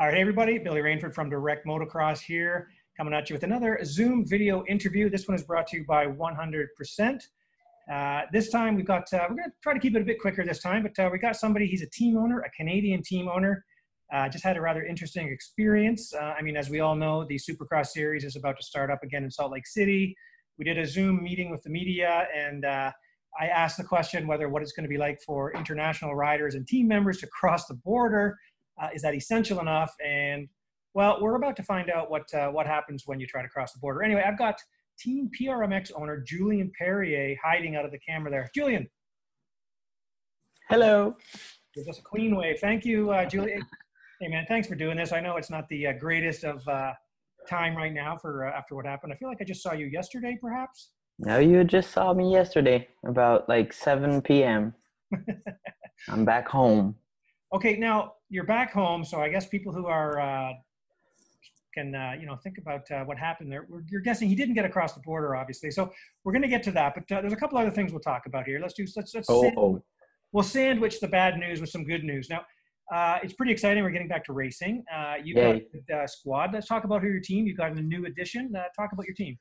All right, everybody, Billy Rainford from Direct Motocross here, coming at you with another Zoom video interview. This one is brought to you by 100%. Uh, this time we've got, uh, we're going to try to keep it a bit quicker this time, but uh, we got somebody, he's a team owner, a Canadian team owner. Uh, just had a rather interesting experience. Uh, I mean, as we all know, the Supercross series is about to start up again in Salt Lake City. We did a Zoom meeting with the media, and uh, I asked the question whether what it's going to be like for international riders and team members to cross the border. Uh, is that essential enough? And well, we're about to find out what uh, what happens when you try to cross the border. Anyway, I've got Team PRMX owner Julian Perrier hiding out of the camera there. Julian. Hello. Give us a clean wave. Thank you, uh, Julien. hey man, thanks for doing this. I know it's not the uh, greatest of uh, time right now for uh, after what happened. I feel like I just saw you yesterday, perhaps. No, you just saw me yesterday about like 7 p.m. I'm back home. Okay, now you're back home, so I guess people who are uh, can uh, you know think about uh, what happened there. You're guessing he didn't get across the border, obviously. So we're going to get to that, but uh, there's a couple other things we'll talk about here. Let's do let's let's Oh, sand- oh. we'll sandwich the bad news with some good news. Now uh, it's pretty exciting. We're getting back to racing. Uh, you got Yay. a uh, squad. Let's talk about who your team. You've got a new addition. Uh, talk about your team.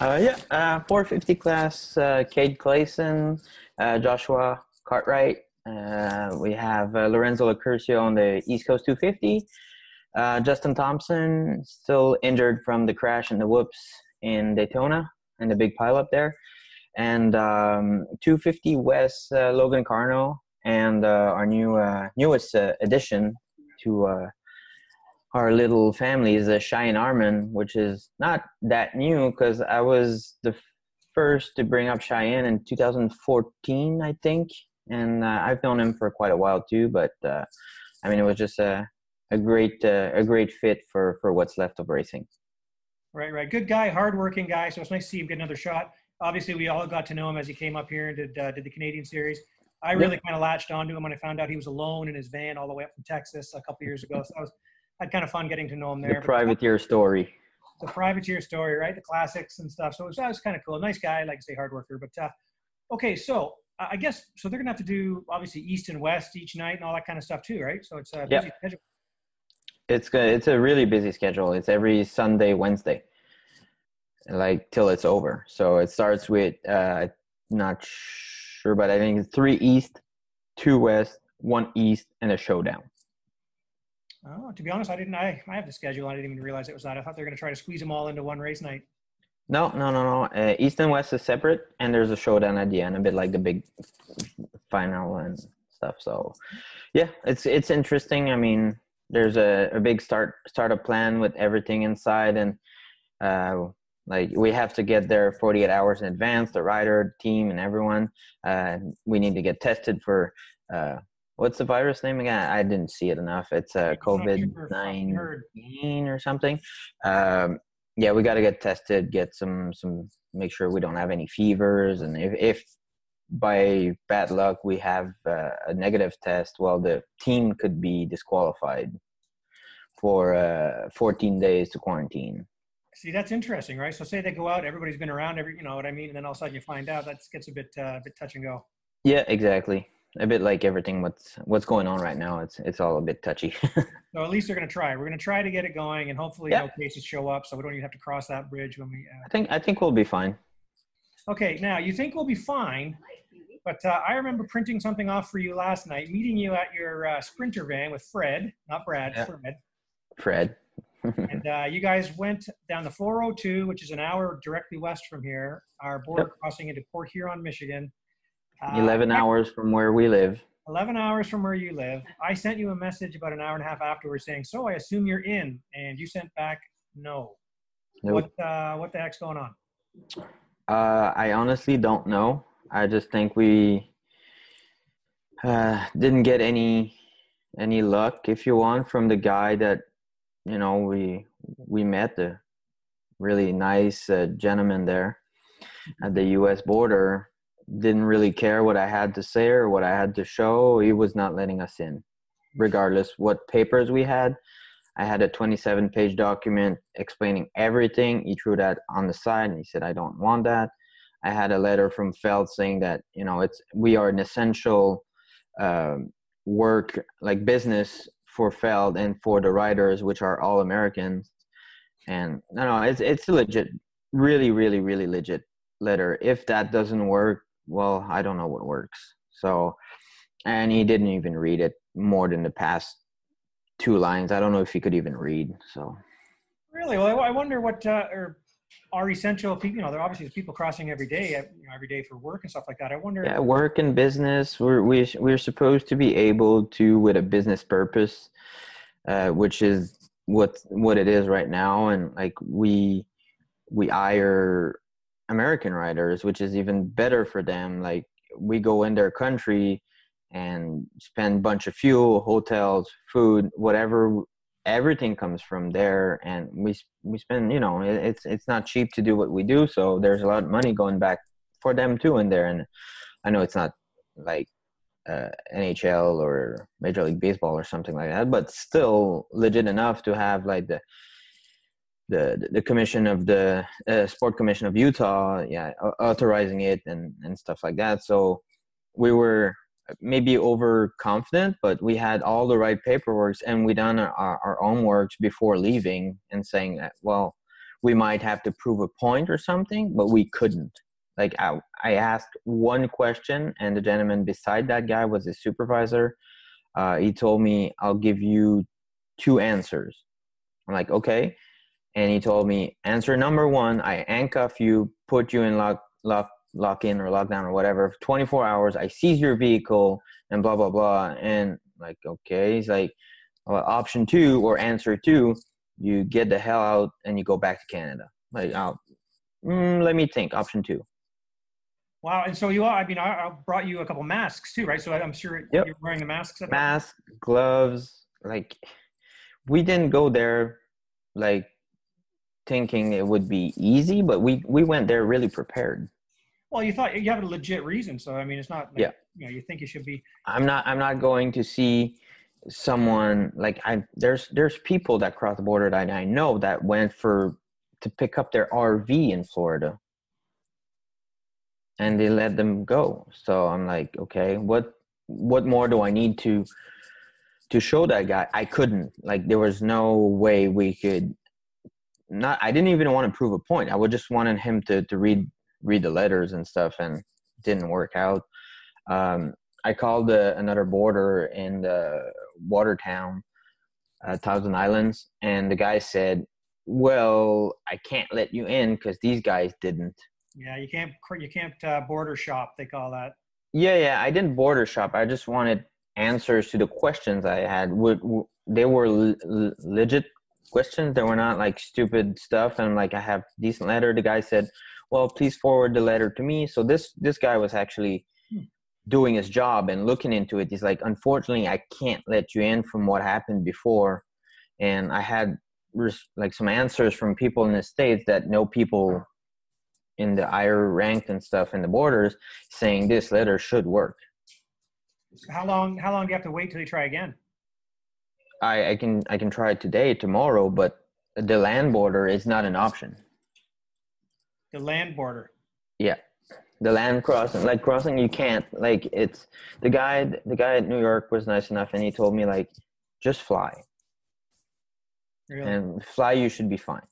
Uh, yeah, uh, 450 class, uh, Cade Clason, uh, Joshua Cartwright. Uh, we have uh, Lorenzo Locurcio on the East Coast 250. Uh, Justin Thompson, still injured from the crash and the whoops in Daytona and the big pile up there. And um, 250 West, uh, Logan Karnow, and uh, our new uh, newest uh, addition to uh, our little family is a Cheyenne Harmon, which is not that new because I was the first to bring up Cheyenne in 2014, I think, and uh, I've known him for quite a while too. But uh, I mean, it was just a a great uh, a great fit for for what's left of racing. Right, right. Good guy, hardworking guy. So it's nice to see him get another shot. Obviously, we all got to know him as he came up here and did uh, did the Canadian series. I Yep. really kind of latched onto him when I found out he was alone in his van all the way up from Texas a couple years ago. So I was had kind of fun getting to know him there. The privateer story. the privateer story, right? The classics and stuff. So it was, that was kind of cool. Nice guy, like I say, hard worker. But uh, okay, so I guess so they're gonna have to do obviously east and west each night and all that kind of stuff too, right? So it's a Yep. busy schedule. It's good. It's a really busy schedule. It's every Sunday, Wednesday, like till it's over. So it starts with uh, not sure, but I think it's three east, two west, one east, and a showdown. Oh, to be honest, I didn't. I, I have the schedule. I didn't even realize it was that. I thought they were gonna try to squeeze them all into one race night. No, no, no, no. Uh, east and west is separate, and there's a showdown at the end, a bit like the big final and stuff. So, yeah, it's it's interesting. I mean, there's a, a big start startup plan with everything inside, and uh, like we have to get there 48 hours in advance. The rider, team, and everyone. Uh, we need to get tested for. Uh, What's the virus name again? I didn't see it enough. It's uh, It's not COVID super fucking heard. nineteen or something. Um, yeah, we got to get tested, get some some, make sure we don't have any fevers, and if if by bad luck we have uh, a negative test, well, the team could be disqualified for uh, 14 days to quarantine. See, that's interesting, right? So say they go out, everybody's been around, every you know what I mean, and then all of a sudden you find out that gets a bit uh, a bit touch and go. Yeah, exactly. A bit like everything what's what's going on right now. It's it's all a bit touchy. So at least they're going to try. We're going to try to get it going, and hopefully Yeah. no cases show up, so we don't even have to cross that bridge when we. Uh... I think I think we'll be fine. Okay, now you think we'll be fine, but uh, I remember printing something off for you last night, meeting you at your uh, Sprinter van with Fred, not Brad, Yeah. Fred, Fred. and uh, you guys went down the 402, which is an hour directly west from here, our border crossing into Port Huron, Michigan. Uh, 11 hours from where we live. 11 hours from where you live. I sent you a message about an hour and a half afterwards saying, "So I assume you're in," and you sent back, "No." Nope. What uh, what the heck's going on? Uh, I honestly don't know. I just think we uh, didn't get any any luck, if you want, from the guy that you know we we met the really nice uh, gentleman there at the U.S. border. Didn't really care what I had to say or what I had to show. He was not letting us in, regardless what papers we had. I had a 27 page document explaining everything. He threw that on the side and he said, I don't want that. I had a letter from Feld saying that, you know, it's, we are an essential um, work, like business for Feld and for the riders, which are all Americans. And no, no, it's it's a legit, really, really, really legit letter. If that doesn't work, well, I don't know what works. So, and he didn't even read it more than the past two lines. I don't know if he could even read. So, really, well, I wonder what uh, or are essential people. You know, there obviously is people crossing every day, you know, every day for work and stuff like that. I wonder. Yeah, work and business. We're we we're supposed to be able to with a business purpose, uh, which is what what it is right now, and like we we hire American riders, which is even better for them. Like we go in their country and spend bunch of fuel, hotels, food, whatever everything comes from there. And we we spend you know it's it's not cheap to do what we do. So there's a lot of money going back for them too in there. And i know it's not like uh, nhl or major league baseball or something like that but still legit enough to have like the the the commission of the uh, sport commission of utah yeah authorizing it and and stuff like that so we were maybe overconfident, but we had all the right paperwork and we done our, our own works before leaving and saying that, well, we might have to prove a point or something, but we couldn't. Like I, I asked one question and the gentleman beside that guy was a supervisor. Uh, he told me, I'll give you two answers. I'm like, okay. And he told me, answer number one, I handcuff you, put you in lock, lock lock in or lockdown or whatever 24 hours. I seize your vehicle and blah blah blah. And like okay he's like well, option two or answer two you get the hell out and you go back to canada. Like oh, mm, let me think option two. Wow and so you are i mean i, I brought you a couple masks too right? So i'm sure yep. you're wearing the masks mask gloves like we didn't go there like thinking it would be easy but we we went there really prepared well, you thought you have a legit reason, so I mean, it's not. Like, yeah. You know, you think you should be. I'm not. I'm not going to see someone like I. There's there's people that cross the border that I know that went for to pick up their RV in Florida, and they let them go. So I'm like, okay, what what more do I need to to show that guy? I couldn't. Like, there was no way we could. Not. I didn't even want to prove a point. I would just wanted him to to read read the letters and stuff and didn't work out. Um, I called uh, another border in the Watertown, uh, Thousand Islands, and the guy said, "Well, I can't let you in because these guys didn't." Yeah, you can't you can't uh, border shop. They call that. Yeah, yeah. I didn't border shop. I just wanted answers to the questions I had. Would they were legit questions? that were not like stupid stuff. And like I have decent letter. The guy said, well please forward the letter to me so this this guy was actually hmm. doing his job and looking into it he's like unfortunately i can't let you in from what happened before and i had like some answers from people in the states that know people in the higher ranked and stuff in the borders saying this letter should work how long how long do you have to wait till you try again i i can i can try today tomorrow but the land border is not an option the land border. Yeah, the land crossing, like crossing, you can't. Like it's the guy. The guy at New York was nice enough, and he told me like, just fly. Really? And fly, you should be fine.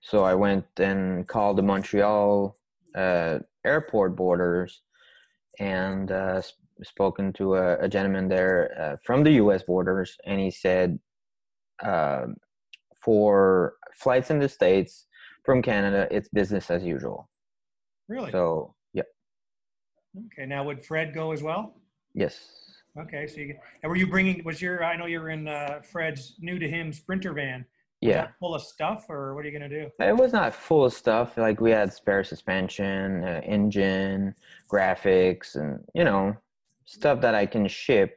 So I went and called the Montreal uh, airport borders, and uh, spoken to a, a gentleman there uh, from the U.S. borders, and he said, uh, for flights in the states, from Canada, it's business as usual. Really? So, yeah. Okay. Now, would Fred go as well? Yes. Okay. So, you, and were you bringing? Was your? I know you're in uh, Fred's new to him Sprinter van. yeah. full of stuff, or what are you gonna do? It was not full of stuff. Like we had spare suspension, uh, engine, graphics, and you know stuff that I can ship.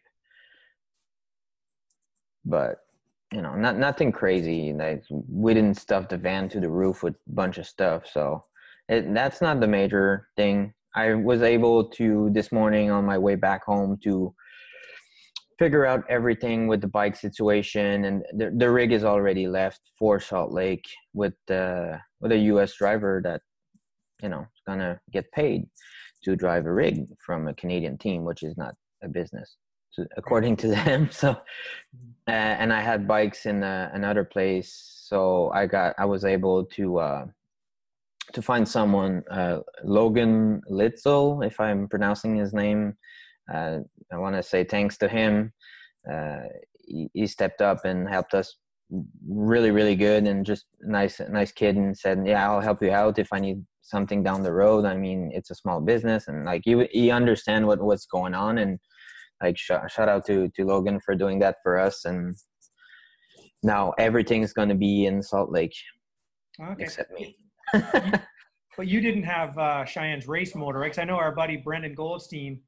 But you know, not nothing crazy. Like we didn't stuff the van to the roof with a bunch of stuff, so it, that's not the major thing. I was able to this morning on my way back home to figure out everything with the bike situation, and the, the rig is already left for Salt Lake with uh, with a U.S. driver that you know is gonna get paid to drive a rig from a Canadian team, which is not a business. to, according to them. So, uh, and I had bikes in uh, another place, so I got I was able to uh, to find someone, uh, Logan Litzel, if I'm pronouncing his name. Uh, I want to say thanks to him. Uh, he, he stepped up and helped us really really good and just nice nice kid and said yeah i'll help you out if i need something down the road i mean it's a small business and like you you understand what what's going on and like sh- shout out to to logan for doing that for us and now everything's going to be in salt lake Okay. except me But you didn't have uh, Cheyenne's race motor, right? 'Cause I know our buddy Brendan Goldstein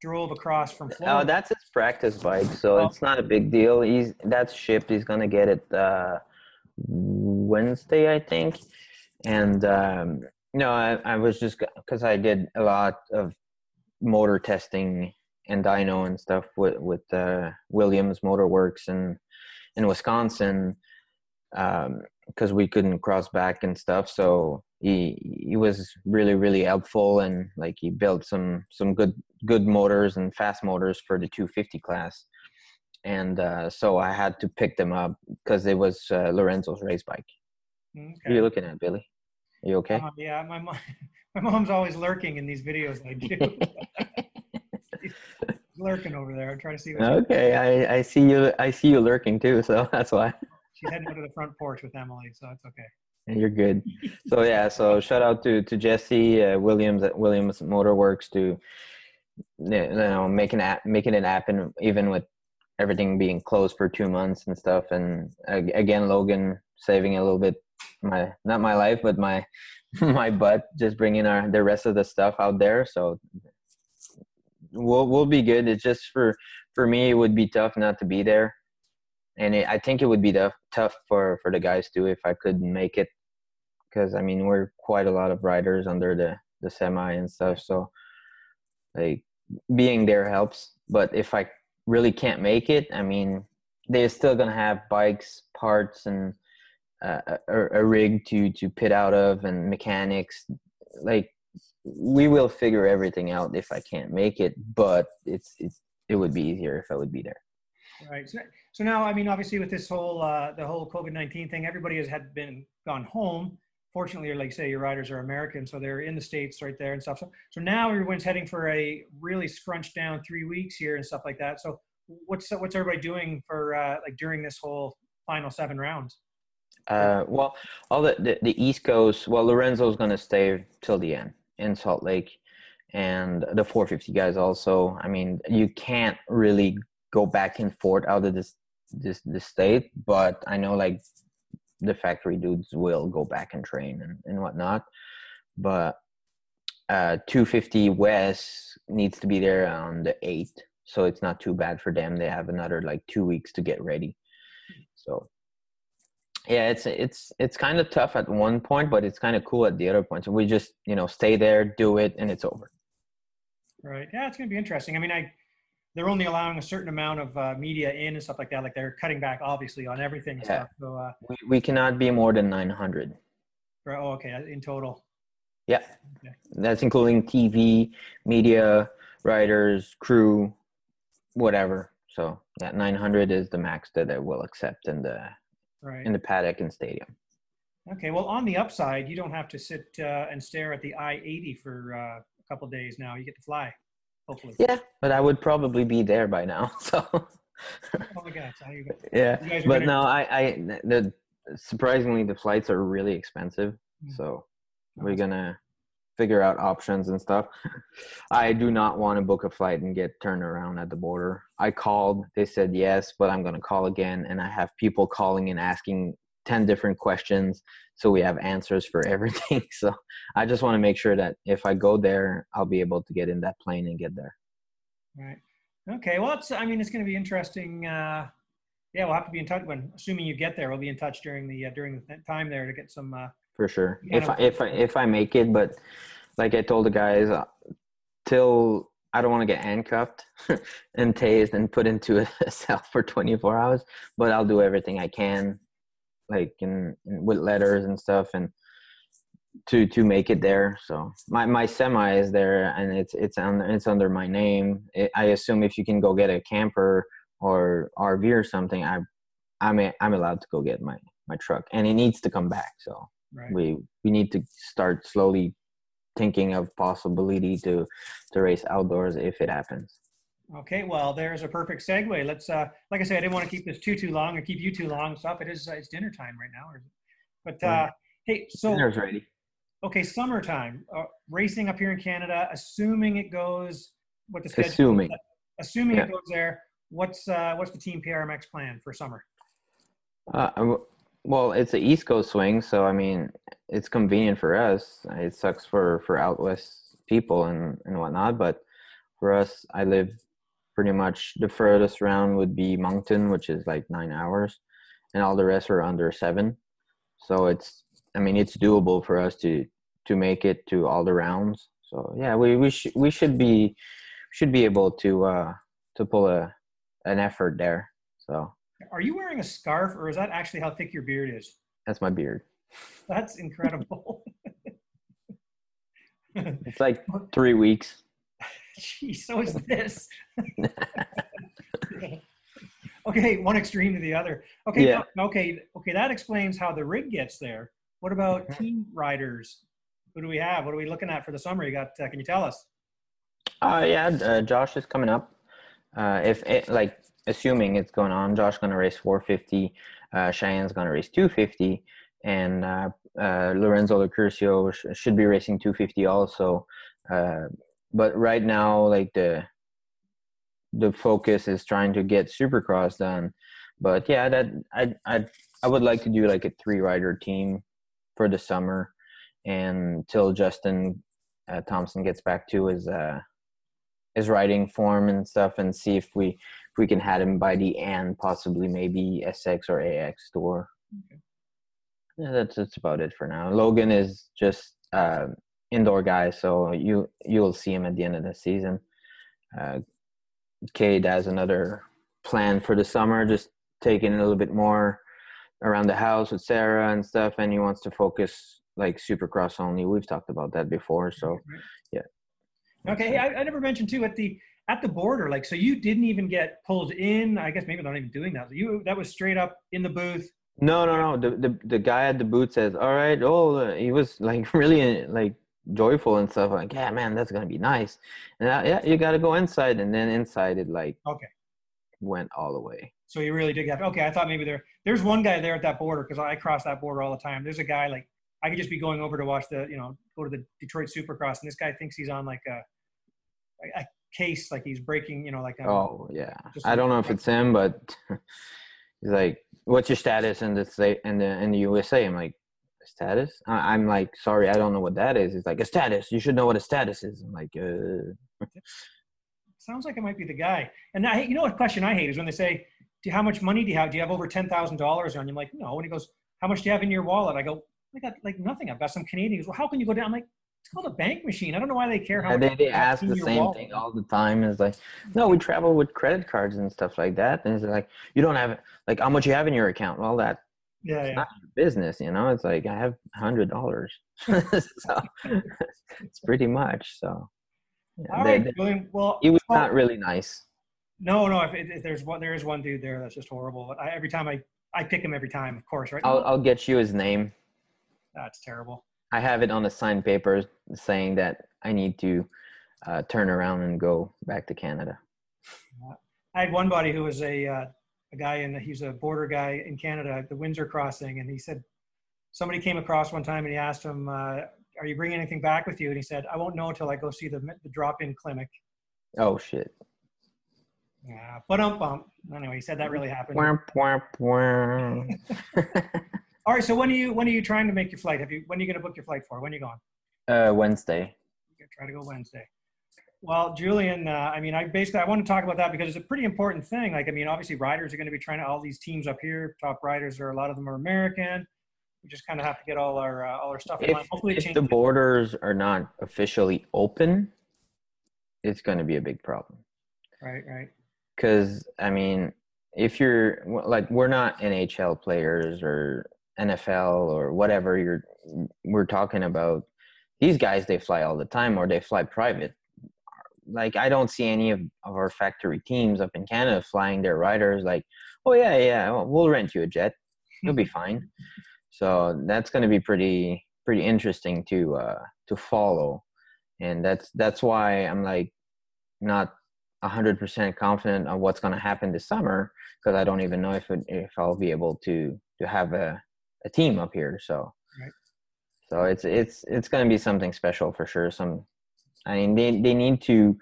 drove across from Florida. oh that's his practice bike so Oh. it's not a big deal he's that's shipped he's going to get it uh wednesday i think and um no i, I was just because i did a lot of motor testing and dyno and stuff with with uh, williams motor works in in wisconsin because we couldn't cross back and stuff so he he was really really helpful and like he built some some good good motors and fast motors for the 250 class. And uh, so i had to pick them up because it was uh, lorenzo's race bike. What are you looking at billy are you okay Uh, yeah, my mom, my mom's always lurking in these videos I do. Lurking over there. I'm trying to see what okay i i see you i see you lurking too so that's why she's heading over to the front porch with Emily, so it's okay. And you're good so yeah so shout out to to jesse uh, williams at williams motorworks to you know making app making it happen even with everything being closed for two months and stuff and uh, again logan saving a little bit my not my life but my my butt just bringing our the rest of the stuff out there. So we'll we'll be good. It's just for for me it would be tough not to be there. And it, i think it would be tough tough for for the guys too if i couldn't make it. Because i mean we're quite a lot of riders under the the semi and stuff. So like being there helps. But if i really can't make it i mean they're still gonna have bikes parts and a, a rig to to pit out of and mechanics like we will figure everything out if i can't make it but it's it's it would be easier if i would be there Right. So, so now, I mean, obviously, with this whole uh, the whole COVID nineteen thing, everybody has had been gone home. Fortunately, like say, your riders are American, so they're in the states right there and stuff. So, so now everyone's heading for a really scrunched down three weeks here and stuff like that. So, what's what's everybody doing for uh, like during this whole final seven rounds? Uh, well, all the, the the East Coast. Well, Lorenzo's gonna stay till the end in Salt Lake, and the 450 guys also. I mean, you can't really go back and forth out of this this this state, but I know like the factory dudes will go back and train and, and whatnot. But uh, 250 West needs to be there on the eighth, so it's not too bad for them. They have another like two weeks to get ready. So yeah it's it's it's kind of tough at one point but it's kind of cool at the other point so we just you know stay there do it and it's over Right. Yeah, it's going to be interesting. I mean, I they're only allowing a certain amount of uh, media in and stuff like that. Like they're cutting back obviously on everything Yeah. stuff. So, uh, we, we cannot be more than 900 for- oh, okay, in total. yeah Okay. that's including tv media writers crew whatever so that 900 is the max that i will accept in the Right. in the paddock and stadium Okay, well, on the upside, you don't have to sit uh, and stare at the I-80 for uh, a couple days now. You get to fly, hopefully. yeah but i would probably be there by now so Oh my God! So you yeah You but no i i the surprisingly the flights are really expensive Mm. so Oh, we're gonna figure out options and stuff i do not want to book a flight and get turned around at the border i called they said yes but i'm gonna call again and i have people calling and asking 10 different questions so we have answers for everything so i just want to make sure that if i go there i'll be able to get in that plane and get there Right. Okay. Well, it's. I mean, it's going to be interesting. Uh, yeah, we'll have to be in touch when, assuming you get there. We'll be in touch during the uh, during the time there to get some. Uh, for sure Yeah, if I, if I, if I make it but like i told the guys uh, till i don't want to get handcuffed and tased and put into a cell for 24 hours but i'll do everything i can like in, in with letters and stuff and to to make it there. So my my semi is there, and it's it's under it's under my name. It, I assume if you can go get a camper or RV or something, I I'm a, I'm allowed to go get my my truck, and it needs to come back. So Right. we we need to start slowly thinking of possibility to to race outdoors if it happens. Okay, well, there's a perfect segue. Let's, uh, like I said, I didn't want to keep this too too long or keep you too long. Stop. It is uh, it's dinner time right now. But uh, hey, so Dinner's ready. okay, summertime uh, racing up here in Canada. Assuming it goes what the schedule. Assuming. Assuming Yeah. it goes there. What's uh, what's the team PRMX plan for summer? Uh, well, it's a East Coast swing, so I mean, it's convenient for us. It sucks for for out west people and and whatnot, but for us, I live pretty much the furthest round would be Moncton, which is like nine hours, and all the rest are under seven. So it's, I mean, it's doable for us to to make it to all the rounds. So yeah, we we should we should be should be able to uh to pull a an effort there. So Are you wearing a scarf, or is that actually how thick your beard is? that's my beard. That's incredible. It's like three weeks. Jeez, so is this. okay, one extreme to the other. Okay, Yeah. okay, okay. That explains how the rig gets there. What about Mhm. team riders? Who do we have? What are we looking at for the summer? You got? Uh, can you tell us? Uh, yeah, uh, Josh is coming up. Uh, if it, like assuming it's going on, Josh gonna race 450. Uh, Cheyenne's gonna race 250, and uh, uh, Lorenzo Locurcio sh- should be racing 250 also. Uh, but right now, like the the focus is trying to get Supercross done. But yeah, that I I I would like to do like a three rider team for the summer, and till Justin uh, Thompson gets back to his uh his writing form and stuff, and see if we we can have him by the end, possibly maybe SX or AX tour. Okay. Yeah, that's that's about it for now. Logan is just uh, indoor guy, so you you'll see him at the end of the season. Uh, Cade has another plan for the summer, just taking a little bit more around the house with Sarah and stuff, and he wants to focus like Supercross only. We've talked about that before, so yeah. Okay, I, I never mentioned too at the at the border. Like, so you didn't even get pulled in. I guess maybe they're not even doing that. You that was straight up in the booth. No, no, no. The the the guy at the booth says, "All right." Oh, uh, he was like really like joyful and stuff. Like, yeah, man, that's gonna be nice. And I, yeah, you gotta go inside, and then inside it like Okay. went all the way. So you really did get. Okay, I thought maybe there. There's one guy there at that border because I cross that border all the time. There's a guy like I could just be going over to watch the you know go to the Detroit Supercross, and this guy thinks he's on like a case, like he's breaking, you know, like a, Oh yeah. I don't know if it's him, but he's like, "What's your status in the state in the in the USA?" I'm like, "Status?" I'm like, "Sorry, I don't know what that is." He's like, "A status. You should know what a status is." I'm like, "Uh." sounds like it might be the guy. And I, you know, what question I hate is when they say, "Do you, how much money do you have? Do you have over ten thousand dollars on you?" I'm like, "No." And he goes, "How much do you have in your wallet?" I go, "I got like nothing. I've got some Canadian." He goes, "Well, how can you go down?" I'm like, "It's called a bank machine. I don't know why they care how much." they, they ask the same wallet." thing all the time. It's like, no, we travel with credit cards and stuff like that. And it's like, you don't have like how much you have in your account. Well, that Yeah, it's yeah. not your business, you know. It's like I have hundred dollars, so it's pretty much. So yeah, All they- right, they- Well, he was well, not really nice. No, no. If, if there's one, there is one dude there that's just horrible. But I, every time I, I pick him every time, of course, right? I'll I'll get you his name. That's terrible. I have it on a signed paper saying that I need to uh, turn around and go back to Canada. I had one buddy who was a uh, a guy and he's a border guy in Canada at the Windsor crossing, and he said somebody came across one time and he asked him, uh, "Are you bringing anything back with you?" And he said, "I won't know until I go see the the drop-in clinic." Oh shit! Yeah, but um bump. Anyway, he said that really happened. Womp, womp, womp. All right, so when are you when are you trying to make your flight? Have you when are you going to book your flight for? When are you going? uh, Wednesday. Okay, try to go Wednesday. Well, Julian, uh, I mean, I basically I want to talk about that because it's a pretty important thing. Like, I mean, obviously riders are going to be trying to all these teams up here. Top riders are a lot of them are American. We just kind of have to get all our uh, all our stuff. in line. If, if the borders are not officially open, it's going to be a big problem. Right, right. Because I mean, if you're like, we're not NHL players or NFL or whatever you're we're talking about, these guys they fly all the time or they fly private. Like I don't see any of, of our factory teams up in Canada flying their riders like, oh yeah, yeah, we'll rent you a jet. You'll be fine. So that's going to be pretty pretty interesting to uh, to follow, and that's that's why I'm like not hundred percent confident on what's going to happen this summer because I don't even know if it, if I'll be able to to have a, a team up here. So right. so it's it's it's going to be something special for sure. Some I mean they they need to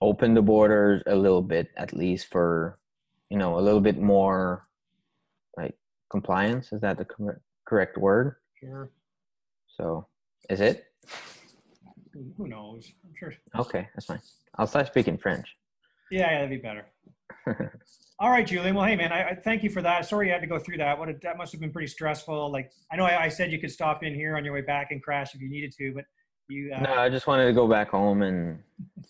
open the borders a little bit at least for you know a little bit more like compliance is that the correct word sure so is it who knows i'm sure okay that's fine i'll start speaking french yeah, yeah that'd be better. All right julian. Well hey man I, I, thank you for that. Sorry you had to go through that. What a, that must have been pretty stressful. Like i know I, I, said you could stop in here on your way back and crash if you needed to but you uh, no i just wanted to go back home and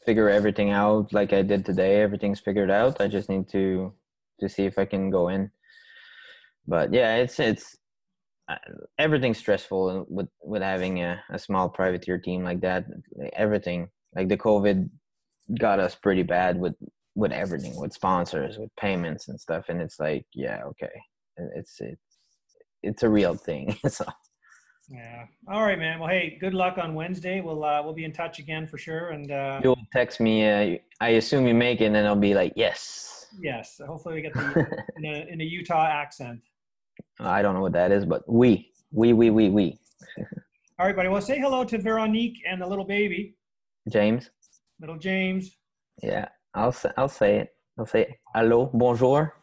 figure everything out like i did today. Everything's figured out. I just need to to see if i can go in. But yeah it's it's uh, everything's stressful with with having a, a small privateer team like that. Everything like the covid got us pretty bad with with everything with sponsors with payments and stuff and it's like yeah okay it's it's it's a real thing so yeah. All right, man. Well, hey, good luck on Wednesday. We'll uh, we'll be in touch again for sure. And uh, you'll text me. Uh, I assume you make it, and then I'll be like, yes. Yes. Hopefully, we get the in, a, in a Utah accent. I don't know what that is, but we, we, we, we, we. All right, buddy. Well, say hello to Veronique and the little baby. James. Little James. Yeah, I'll say, I'll say it. I'll say hello, bonjour.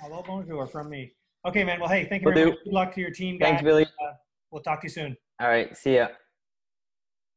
Hello, bonjour from me. Okay, man. Well, hey, thank you very much. Good luck to your team. Guys. Thanks, Billy. Uh, We'll talk to you soon. All right. See ya.